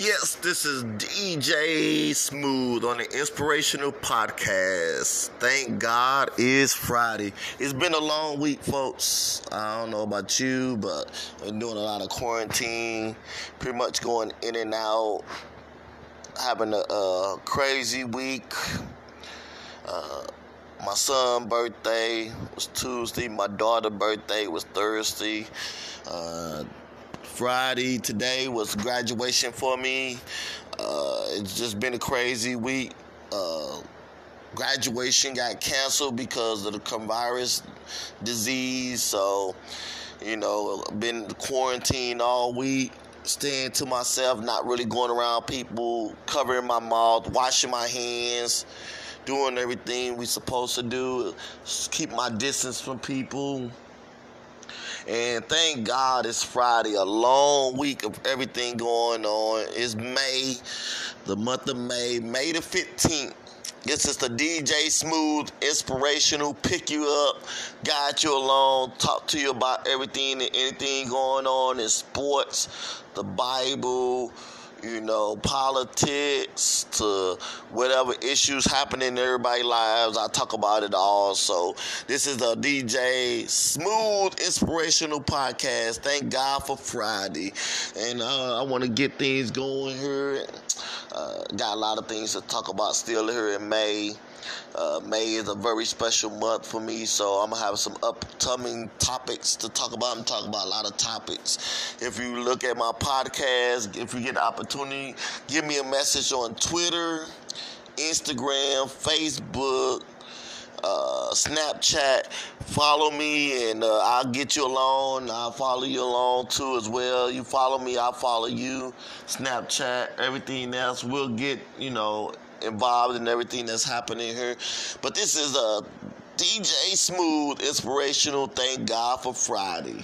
Yes, this is DJ Smooth on the Inspirational Podcast. Thank God it's Friday. It's been a long week, folks. I don't know about you, but I'm doing a lot of quarantine, pretty much going in and out, having a, a crazy week. Uh, my son's birthday was Tuesday. My daughter's birthday was Thursday. Uh, Friday today was graduation for me. Uh, it's just been a crazy week. Uh, graduation got canceled because of the coronavirus disease. So, you know, been quarantined all week, staying to myself, not really going around people, covering my mouth, washing my hands, doing everything we supposed to do, keep my distance from people. And thank God it's Friday, a long week of everything going on. It's May, the month of May, May the 15th. This is the DJ Smooth Inspirational Pick You Up, guide you along, talk to you about everything and anything going on in sports, the Bible, you know, politics to whatever issues happening in everybody's lives. I talk about it all. So this is the DJ Smooth Inspirational Podcast. Thank God for Friday. And uh, I want to get things going here. Uh, got a lot of things to talk about still here in May. Uh, May is a very special month for me, so I'm gonna have some upcoming topics to talk about. I'm talking about a lot of topics. If you look at my podcast, if you get the opportunity, give me a message on Twitter, Instagram, Facebook. Snapchat, follow me, and uh, I'll get you along. I'll follow you along too as well. You follow me, I'll follow you. Snapchat, everything else, we'll get you know involved in everything that's happening here. But this is a DJ Smooth Inspirational. Thank God for Friday.